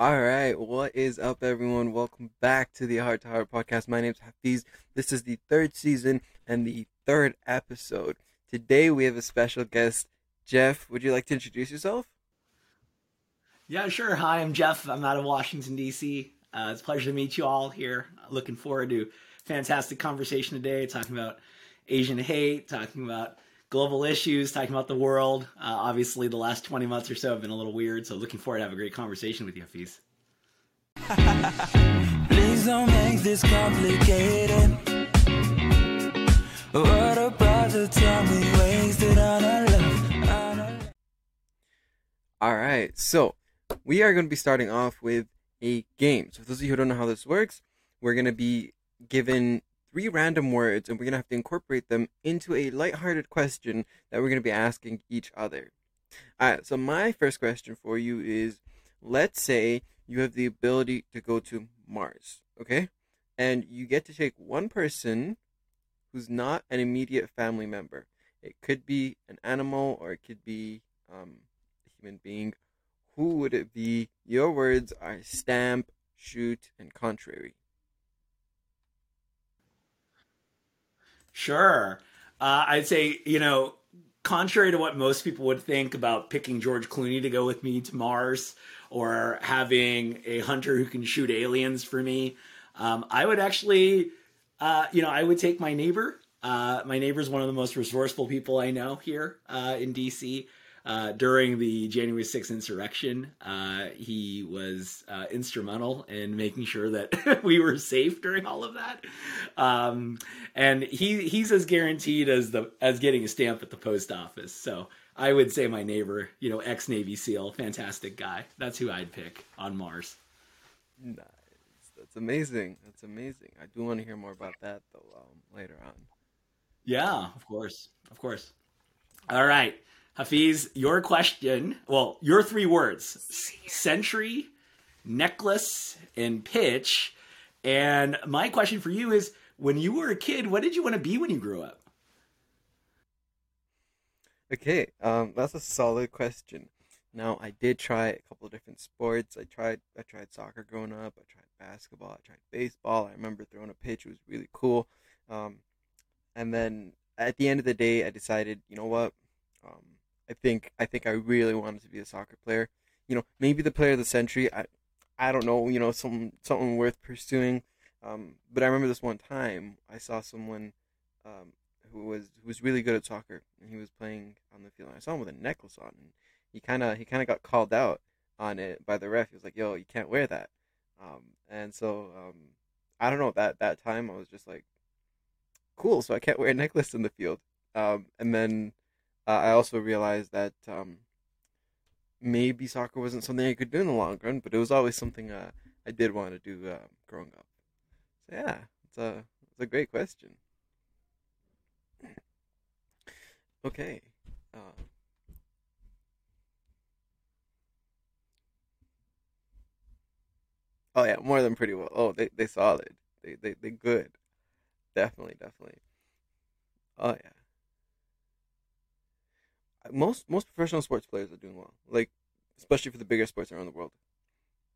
All right, what is up, everyone? Welcome back to the Heart to Heart podcast. My name's Hafiz. This is the third season and the third episode. Today we have a special guest, Jeff. Would you like to introduce yourself? Yeah, sure. Hi, I'm Jeff. I'm out of Washington D.C. Uh, it's a pleasure to meet you all here. Looking forward to fantastic conversation today, talking about Asian hate, talking about global issues, talking about the world. Uh, obviously, the last 20 months or so have been a little weird, so looking forward to have a great conversation with you, Hafiz. Please don't make this complicated. What about the time we wasted on our love? On our... All right, so we are going to be starting off with a game. So, for those of you who don't know how this works, we're going to be given three random words and we're going to have to incorporate them into a lighthearted question that we're going to be asking each other. All right, so my first question for you is let's say you have the ability to go to Mars, okay? And you get to take one person who's not an immediate family member. It could be an animal or it could be um, a human being. Who would it be? Your words are stamp, shoot, and contrary. Sure. Uh, I'd say, you know, contrary to what most people would think about picking George Clooney to go with me to Mars or having a hunter who can shoot aliens for me, um, I would actually, uh, you know, I would take my neighbor. Uh, my is one of the most resourceful people I know here uh, in DC. Uh, during the January 6th insurrection. Uh, he was uh, instrumental in making sure that we were safe during all of that. Um, and he he's as guaranteed as the as getting a stamp at the post office. So I would say my neighbor, you know, ex Navy SEAL, fantastic guy. That's who I'd pick on Mars. Nice. That's amazing. That's amazing. I do want to hear more about that though um, later on. Yeah, of course, of course. All right. Hafiz, your question, well, your three words century, necklace, and pitch. And my question for you is when you were a kid, what did you want to be when you grew up? Okay, um, that's a solid question. Now, I did try a couple of different sports. I tried I tried soccer growing up. I tried basketball. I tried baseball. I remember throwing a pitch. It was really cool. Um, and then at the end of the day, I decided, you know what? Um, I think I think I really wanted to be a soccer player. You know, maybe the player of the century. I I don't know. You know, some something worth pursuing. Um, but I remember this one time I saw someone um, who was who was really good at soccer, and he was playing on the field. And I saw him with a necklace on, and he kind of he kind of got called out on it by the ref. He was like, "Yo, you can't wear that." Um, and so um, I don't know. That that time I was just like, "Cool." So I can't wear a necklace in the field. Um, and then uh, I also realized that um, maybe soccer wasn't something I could do in the long run, but it was always something uh, I did want to do uh, growing up. So yeah, it's a it's a great question. Okay. Uh, oh yeah, more than pretty well. Oh, they they solid. They they they good. Definitely, definitely. Oh yeah most most professional sports players are doing well. Like especially for the bigger sports around the world.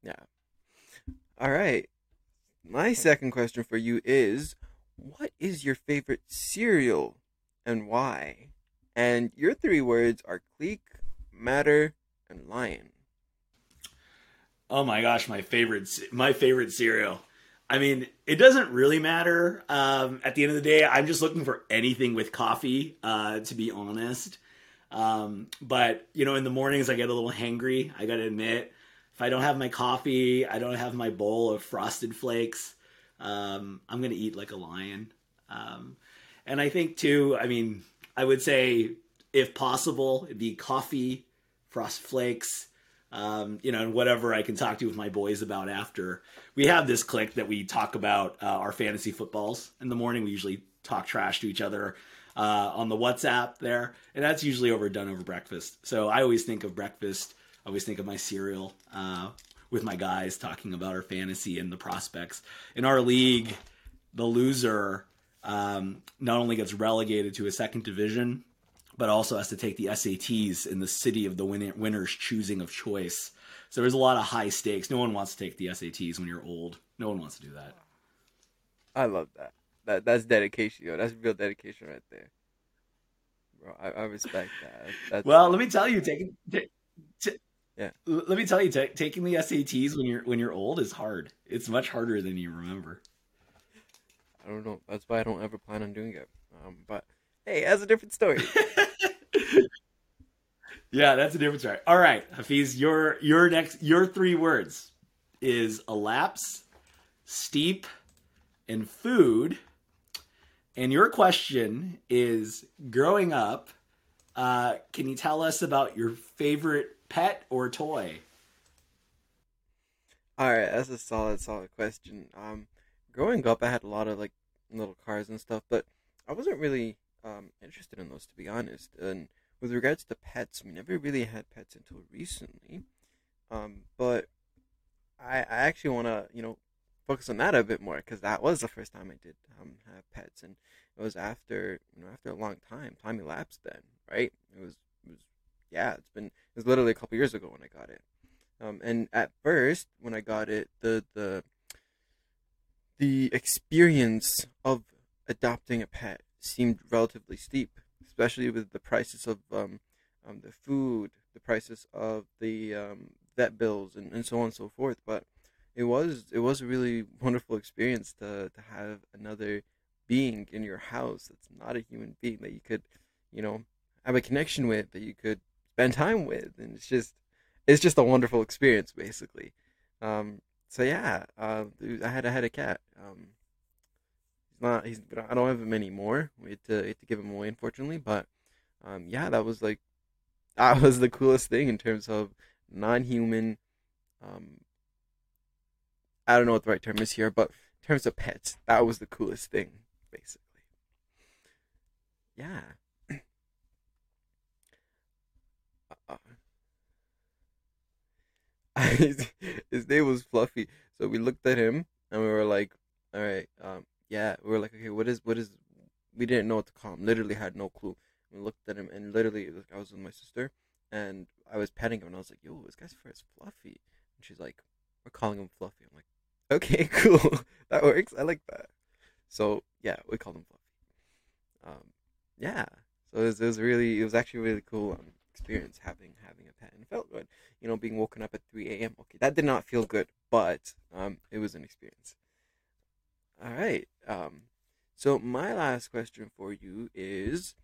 Yeah. All right. My second question for you is what is your favorite cereal and why? And your three words are clique, matter, and lion. Oh my gosh, my favorite my favorite cereal. I mean, it doesn't really matter. Um, at the end of the day, I'm just looking for anything with coffee. Uh, to be honest, um, but you know, in the mornings I get a little hangry. I gotta admit, if I don't have my coffee, I don't have my bowl of frosted flakes. Um, I'm gonna eat like a lion. Um, and I think too. I mean, I would say if possible, it'd be coffee, frost flakes. Um, you know, and whatever I can talk to with my boys about after. We have this clique that we talk about uh, our fantasy footballs in the morning. We usually talk trash to each other uh, on the WhatsApp there, and that's usually overdone over breakfast. So I always think of breakfast. I always think of my cereal uh, with my guys talking about our fantasy and the prospects in our league. The loser um, not only gets relegated to a second division, but also has to take the SATs in the city of the win- winner's choosing of choice. So there's a lot of high stakes. No one wants to take the SATs when you're old. No one wants to do that. I love that. That that's dedication, yo. That's real dedication right there, bro. I, I respect that. That's, well, let me tell you, taking t- t- yeah. Let me tell you, t- taking the SATs when you're when you're old is hard. It's much harder than you remember. I don't know. That's why I don't ever plan on doing it. Um, but hey, that's a different story. yeah, that's a different story. All right, Hafiz, your your next your three words is elapse, steep, and food. And your question is growing up, uh, can you tell us about your favorite pet or toy? All right, that's a solid, solid question. Um, growing up, I had a lot of like little cars and stuff, but I wasn't really um interested in those to be honest. And with regards to pets, we never really had pets until recently. Um, but I, I actually want to, you know, focus on that a bit more because that was the first time I did um, have pets, and it was after you know after a long time. Time elapsed then, right? It was it was yeah. It's been it was literally a couple years ago when I got it. Um, and at first, when I got it, the the the experience of adopting a pet seemed relatively steep, especially with the prices of um, um the food, the prices of the um, vet bills, and, and so on and so forth. But it was it was a really wonderful experience to to have another being in your house that's not a human being that you could you know have a connection with that you could spend time with and it's just it's just a wonderful experience basically. Um so yeah uh i had i had a cat um he's not he's i don't have him anymore. We had to, had to give him away unfortunately but um yeah that was like that was the coolest thing in terms of non-human um I don't know what the right term is here, but in terms of pets, that was the coolest thing, basically. Yeah. uh, his name was Fluffy, so we looked at him and we were like, "All right, um, yeah." We were like, "Okay, what is what is?" We didn't know what to call him. Literally had no clue. We looked at him and literally, I was with my sister and I was petting him and I was like, "Yo, this guy's fur is fluffy," and she's like, "We're calling him Fluffy." I'm like, Okay, cool. that works. I like that. So yeah, we called him Fluffy. Um, yeah. So it was, it was really, it was actually really cool um, experience having having a pet, and felt good. You know, being woken up at three a.m. Okay, that did not feel good, but um, it was an experience. All right. Um, so my last question for you is: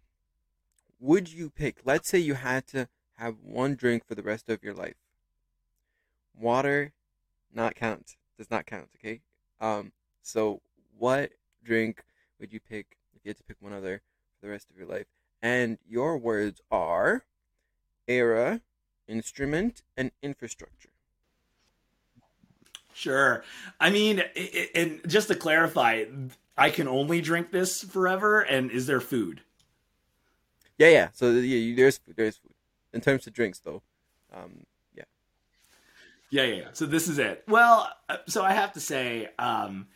Would you pick? Let's say you had to have one drink for the rest of your life. Water, not count does not count. Okay. Um. So, what drink would you pick if you had to pick one other for the rest of your life? And your words are era, instrument, and infrastructure. Sure. I mean, and just to clarify, I can only drink this forever. And is there food? Yeah, yeah. So yeah, there's food. There's food. In terms of drinks, though, um, yeah, yeah, yeah. So this is it. Well, uh, so I have to say, um,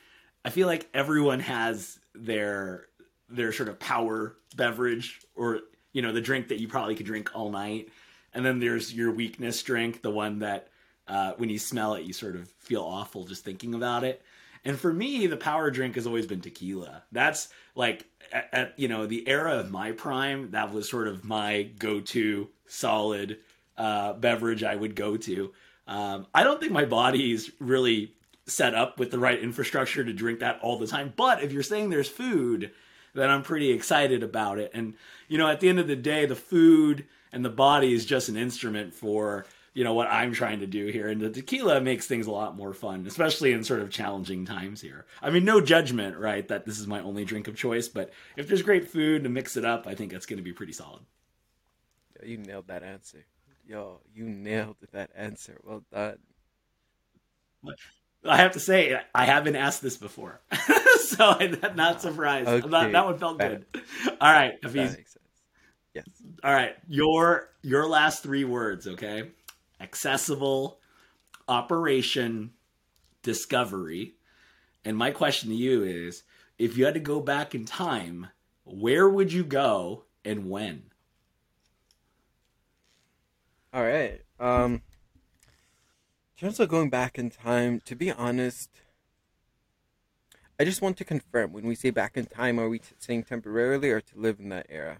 I feel like everyone has their their sort of power beverage or you know the drink that you probably could drink all night, and then there's your weakness drink, the one that uh, when you smell it you sort of feel awful just thinking about it. And for me, the power drink has always been tequila. That's like at, at you know the era of my prime, that was sort of my go-to solid uh, beverage I would go to. Um, I don't think my body is really set up with the right infrastructure to drink that all the time. But if you're saying there's food, then I'm pretty excited about it. And you know, at the end of the day, the food and the body is just an instrument for you know what I'm trying to do here. And the tequila makes things a lot more fun, especially in sort of challenging times here. I mean, no judgment, right? That this is my only drink of choice, but if there's great food to mix it up, I think that's going to be pretty solid. You nailed that answer. Yo, you nailed that answer. Well done. I have to say, I haven't asked this before, so I'm not ah, surprised. Okay. Not, that one felt good. All right, Hafiz. That makes sense. Yes. All right, your your last three words, okay? Accessible, operation, discovery. And my question to you is, if you had to go back in time, where would you go and when? All right. Um, in terms of going back in time, to be honest, I just want to confirm when we say back in time, are we t- saying temporarily or to live in that era?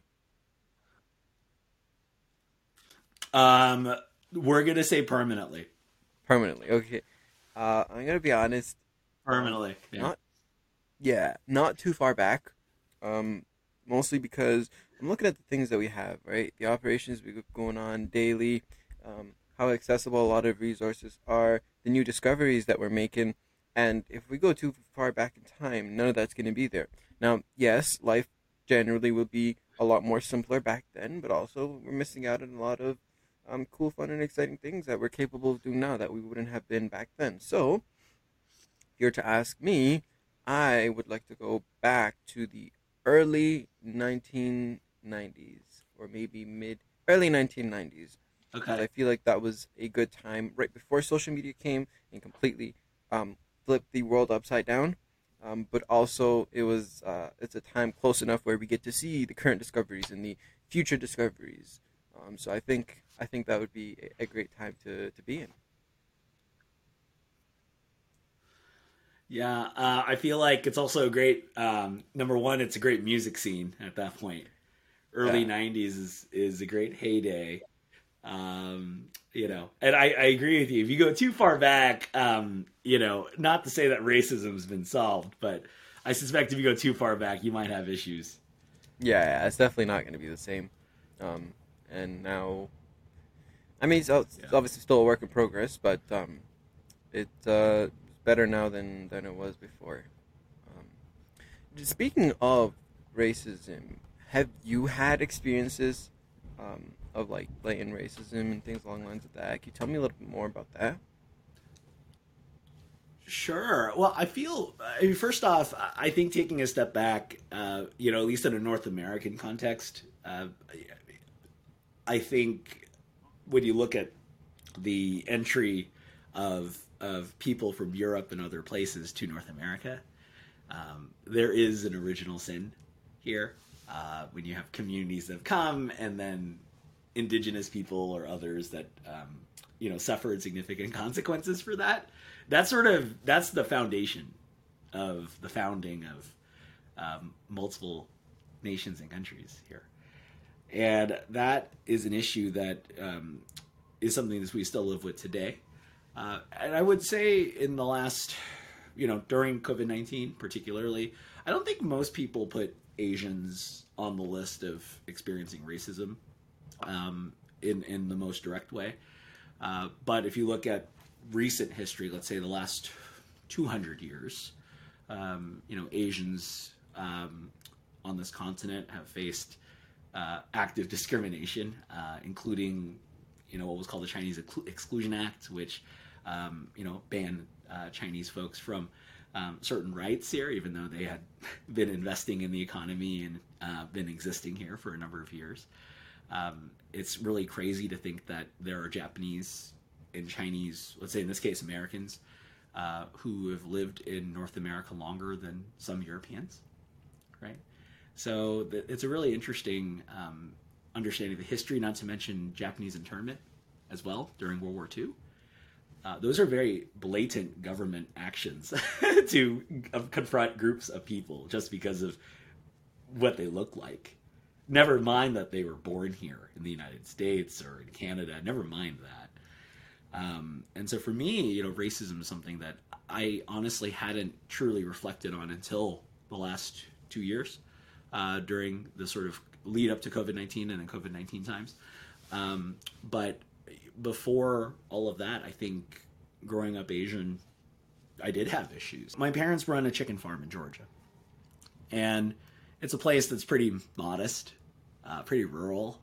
Um, we're gonna say permanently. Permanently. Okay. Uh, I'm gonna be honest. Permanently. Yeah. Not. Yeah, not too far back. Um, mostly because I'm looking at the things that we have, right? The operations we got going on daily, um, how accessible a lot of resources are, the new discoveries that we're making, and if we go too far back in time, none of that's going to be there. Now, yes, life generally will be a lot more simpler back then, but also we're missing out on a lot of um, cool, fun, and exciting things that we're capable of doing now that we wouldn't have been back then. So, if you're to ask me, I would like to go back to the early 1990s or maybe mid early 1990s. Okay. I feel like that was a good time right before social media came and completely um, flipped the world upside down. Um, but also, it was uh, it's a time close enough where we get to see the current discoveries and the future discoveries. Um, so I think I think that would be a, a great time to, to be in. Yeah, uh, I feel like it's also a great. Um, number one, it's a great music scene at that point. Early Yeah. '90s is is a great heyday. Um, you know, and I, I agree with you. If you go too far back, um, you know, not to say that racism's been solved, but I suspect if you go too far back, you might have issues. Yeah, yeah, it's definitely not going to be the same. Um, and now, I mean, it's, it's Yeah. obviously still a work in progress, but um, it's uh, better now than, than it was before. Um, speaking of racism, have you had experiences um, of like blatant racism and things along the lines of that? Can you tell me a little bit more about that? Sure. Well, I feel, I mean, first off, I think taking a step back, uh, you know, at least in a North American context, uh, I think when you look at the entry of of people from Europe and other places to North America, um, there is an original sin here. Uh, when you have communities that have come and then indigenous people or others that um, you know suffered significant consequences for that. That's sort of that's the foundation of the founding of um, multiple nations and countries here, and that is an issue that um, is something that we still live with today. Uh, and I would say in the last, you know, during COVID nineteen particularly, I don't think most people put Asians on the list of experiencing racism um, in in the most direct way. Uh, but if you look at recent history, let's say the last 200 years, um, you know, Asians um, on this continent have faced uh, active discrimination, uh, including, you know, what was called the Chinese Exclusion Act, which, um, you know, banned uh, Chinese folks from um, certain rights here, even though they had been investing in the economy and uh, been existing here for a number of years. Um, it's really crazy to think that there are Japanese and Chinese, let's say in this case Americans, uh, who have lived in North America longer than some Europeans, right? So it's a really interesting um, understanding of the history, not to mention Japanese internment as well during World War II. Uh, those are very blatant government actions to uh, confront groups of people just because of what they look like. Never mind that they were born here in the United States or in Canada. Never mind that. Um, and so for me, you know, racism is something that I honestly hadn't truly reflected on until the last two years uh, during the sort of lead up to COVID 19 and then COVID 19 times. Um, but before all of that, I think growing up Asian, I did have issues. My parents run a chicken farm in Georgia. And it's a place that's pretty modest, uh, pretty rural,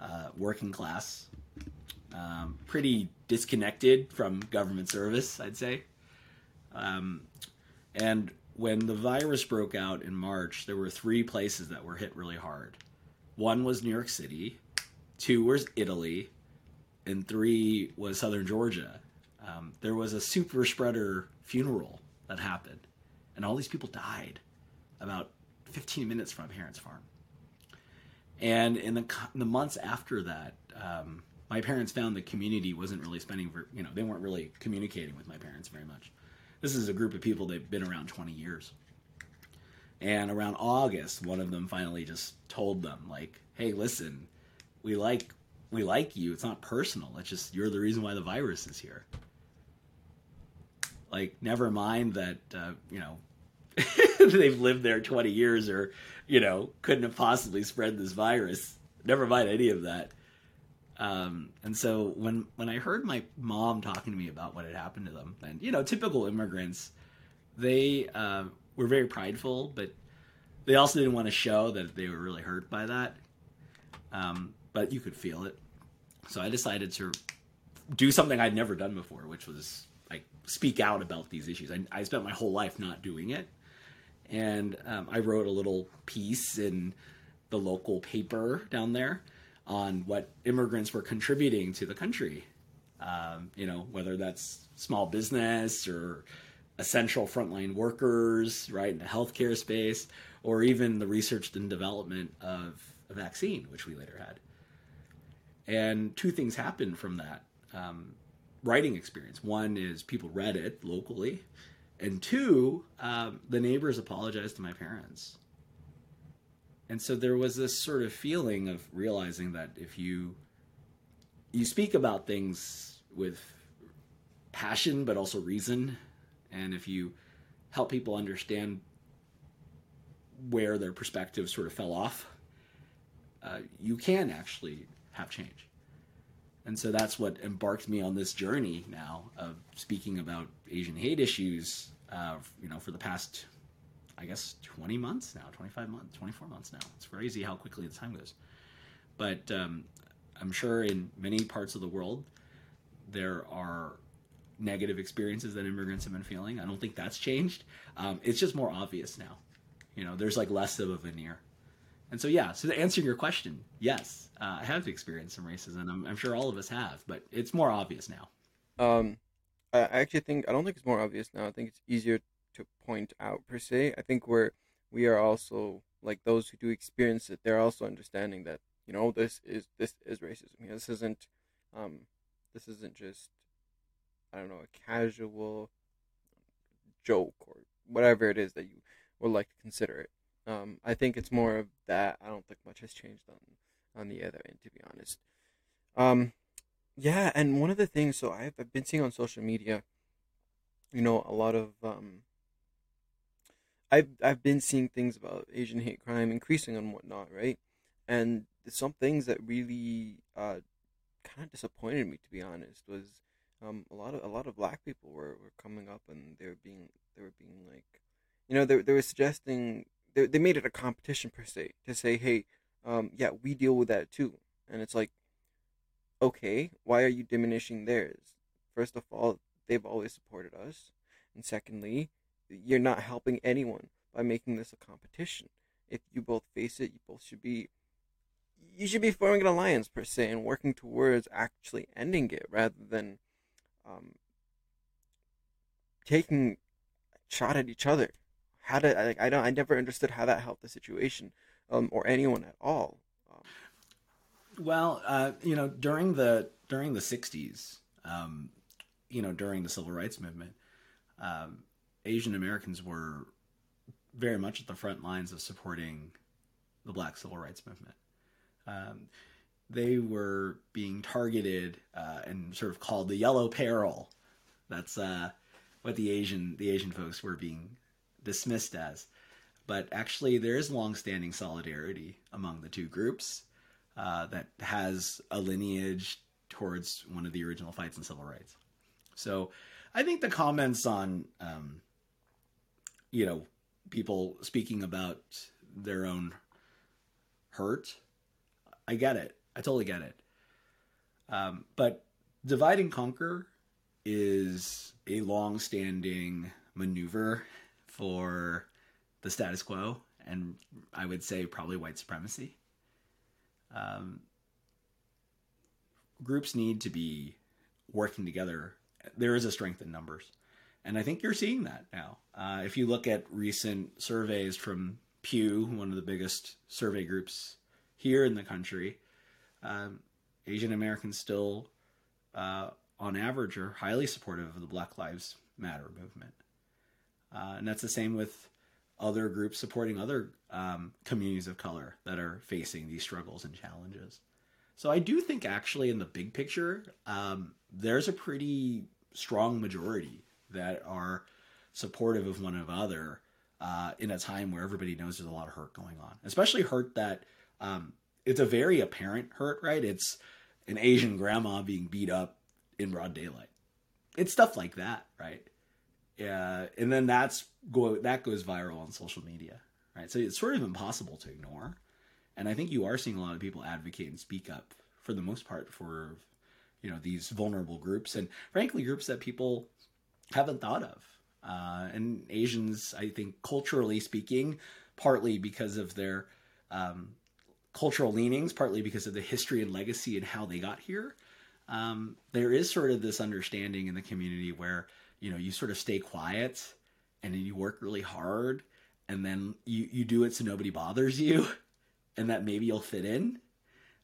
uh, working class, um, pretty disconnected from government service, I'd say. Um, and when the virus broke out in March, there were three places that were hit really hard. One was New York City, two was Italy, and three was Southern Georgia. Um, there was a super spreader funeral that happened, and all these people died about 15 minutes from parents' farm. And in the, co- the months after that, um, my parents found the community wasn't really spending, for, you know, they weren't really communicating with my parents very much. This is a group of people they've been around 20 years. And around August, one of them finally just told them, like, "Hey, listen, we like we like you. It's not personal. It's just you're the reason why the virus is here." Like, never mind that uh, you know they've lived there 20 years or you know couldn't have possibly spread this virus. Never mind any of that. Um, and so when when I heard my mom talking to me about what had happened to them, and you know, typical immigrants, they uh, were very prideful, but they also didn't want to show that they were really hurt by that. Um, but you could feel it. So I decided to do something I'd never done before, which was like speak out about these issues. I, I spent my whole life not doing it, and um, I wrote a little piece in the local paper down there on what immigrants were contributing to the country. Um, you know, whether that's small business or essential frontline workers, right, in the healthcare space, or even the research and development of a vaccine, which we later had. And two things happened from that um, writing experience. One is people read it locally, and two, um, the neighbors apologized to my parents. And so there was this sort of feeling of realizing that if you you speak about things with passion but also reason and if you help people understand where their perspective sort of fell off, uh, you can actually have change. And so that's what embarked me on this journey now of speaking about Asian hate issues. Uh, you know, for the past, I guess, 20 months now, 25 months, 24 months now. It's crazy how quickly the time goes. But um, I'm sure in many parts of the world, there are negative experiences that immigrants have been feeling. I don't think that's changed. Um, it's just more obvious now. You know, there's like less of a veneer. And so, yeah, so to answer your question, yes, uh, I have experienced some racism. I'm, I'm sure all of us have, but it's more obvious now. Um, I actually think I don't think it's more obvious now. I think it's easier to point out per se. I think we're we are also like those who do experience it. They're also understanding that you know this is this is racism. You know, this isn't um, this isn't just I don't know a casual joke or whatever it is that you would like to consider it. Um, I think it's more of that. I don't think much has changed on on the other end, to be honest. Um, yeah, and one of the things, so I've, I've been seeing on social media, you know, a lot of um, I've I've been seeing things about Asian hate crime increasing and whatnot, right? And some things that really uh, kind of disappointed me, to be honest, was um, a lot of a lot of black people were, were coming up and they were being they were being like, you know, they they were suggesting they they made it a competition per se to say, hey, um, yeah, we deal with that too, and it's like, okay, why are you diminishing theirs? First of all, they've always supported us, and secondly, you're not helping anyone by making this a competition. If you both face it, you both should be you should be forming an alliance per se and working towards actually ending it rather than um, taking a shot at each other. How did I, I don't I never understood how that helped the situation um, or anyone at all. Um, well, uh, you know, during the during the '60s, um, you know, during the civil rights movement, um, Asian Americans were very much at the front lines of supporting the Black Civil Rights Movement. Um, they were being targeted uh, and sort of called the yellow peril. That's uh, what the Asian the Asian folks were being dismissed as. But actually, there is longstanding solidarity among the two groups uh, that has a lineage towards one of the original fights in civil rights. So, I think the comments on, um, you know, people speaking about their own hurt, I get it. I totally get it. Um, but divide and conquer is a long-standing maneuver for the status quo, and I would say probably white supremacy. Um, groups need to be working together. There is a strength in numbers, and I think you're seeing that now. Uh, if you look at recent surveys from Pew, one of the biggest survey groups here in the country, um, Asian Americans still, uh, on average, are highly supportive of the Black Lives Matter movement. Uh, and that's the same with other groups supporting other um, communities of color that are facing these struggles and challenges. So I do think, actually, in the big picture, um, there's a pretty strong majority that are supportive of one another uh, in a time where everybody knows there's a lot of hurt going on, especially hurt that um, it's a very apparent hurt, right? It's an Asian grandma being beat up in broad daylight. It's stuff like that, right? Yeah, and then that's go that goes viral on social media, right? So it's sort of impossible to ignore. And I think you are seeing a lot of people advocate and speak up for the most part for you know these vulnerable groups and frankly groups that people haven't thought of. Uh, and Asians, I think, culturally speaking, partly because of their um, cultural leanings, partly because of the history and legacy and how they got here, um, there is sort of this understanding in the community where you know you sort of stay quiet and then you work really hard and then you you do it so nobody bothers you and that maybe you'll fit in.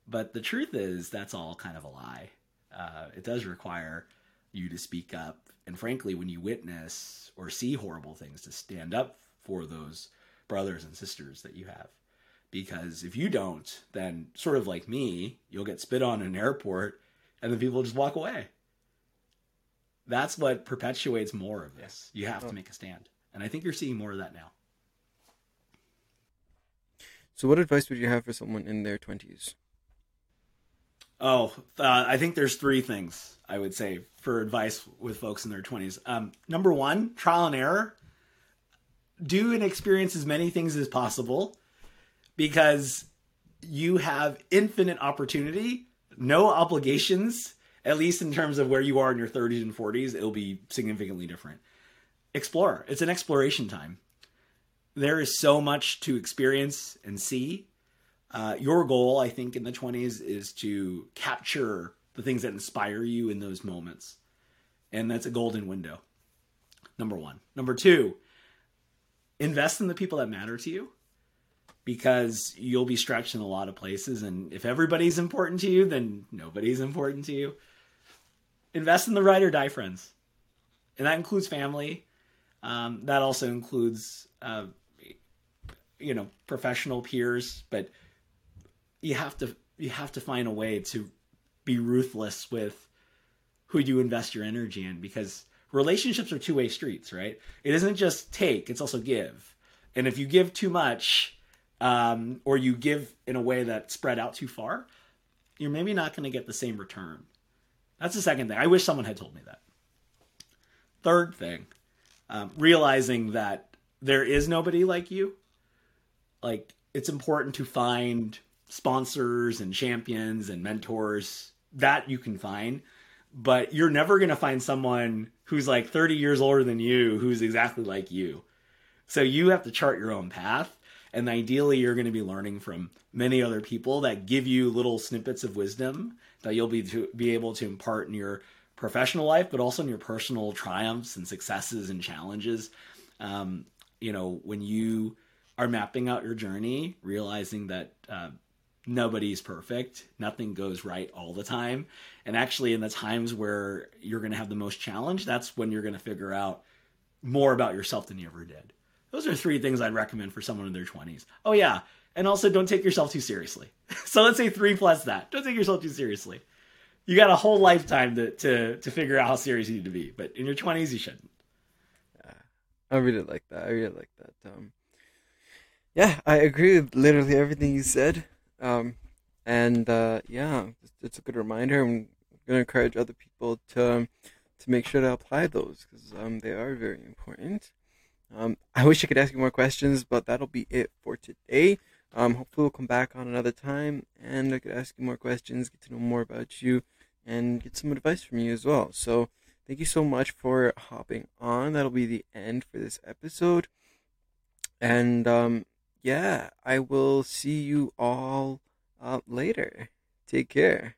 But the truth is that's all kind of a lie. Uh, it does require you to speak up. And frankly when you witness or see horrible things to stand up for those brothers and sisters that you have. Because if you don't then sort of like me you'll get spit on in an airport and then people just walk away that's what perpetuates more of this. You have to make a stand. And I think you're seeing more of that now. So, what advice would you have for someone in their 20s? Oh, uh, I think there's three things I would say for advice with folks in their 20s. Um, number one, trial and error. Do and experience as many things as possible because you have infinite opportunity, no obligations, at least in terms of where you are in your 30s and 40s, it'll be significantly different. Explore. It's an exploration time. There is so much to experience and see. Uh, your goal, I think, in the 20s is to capture the things that inspire you in those moments. And that's a golden window. Number one. Number two, invest in the people that matter to you because you'll be stretched in a lot of places. And if everybody's important to you, then nobody's important to you invest in the ride or die friends, and that includes family. Um, that also includes, uh, you know, professional peers. But you have to you have to find a way to be ruthless with who you invest your energy in because relationships are two way streets, right? It isn't just take; it's also give. And if you give too much, um, or you give in a way that spread out too far, you're maybe not going to get the same return. That's the second thing. I wish someone had told me that. Third thing, um, realizing that there is nobody like you. Like, it's important to find sponsors and champions and mentors that you can find, but you're never going to find someone who's like 30 years older than you who's exactly like you. So you have to chart your own path. And ideally, you're going to be learning from many other people that give you little snippets of wisdom that you'll be to be able to impart in your professional life, but also in your personal triumphs and successes and challenges. Um, you know, when you are mapping out your journey, realizing that uh, nobody's perfect, nothing goes right all the time, and actually, in the times where you're going to have the most challenge, that's when you're going to figure out more about yourself than you ever did. Those are three things I'd recommend for someone in their 20s. Oh, yeah, and also don't take yourself too seriously. so let's say three plus that. Don't take yourself too seriously. You got a whole lifetime to to to figure out how serious you need to be, but in your twenties you shouldn't. Yeah, I really like that. I really like that. Um, yeah, I agree with literally everything you said. Um, and uh, yeah, it's, a good reminder. I'm gonna encourage other people to um, to make sure to apply those because um, they are very important. Um, I wish I could ask you more questions, but that'll be it for today. Um, hopefully, we'll come back on another time and I could ask you more questions, get to know more about you, and get some advice from you as well. So, thank you so much for hopping on. That'll be the end for this episode. And um, yeah, I will see you all uh, later. Take care.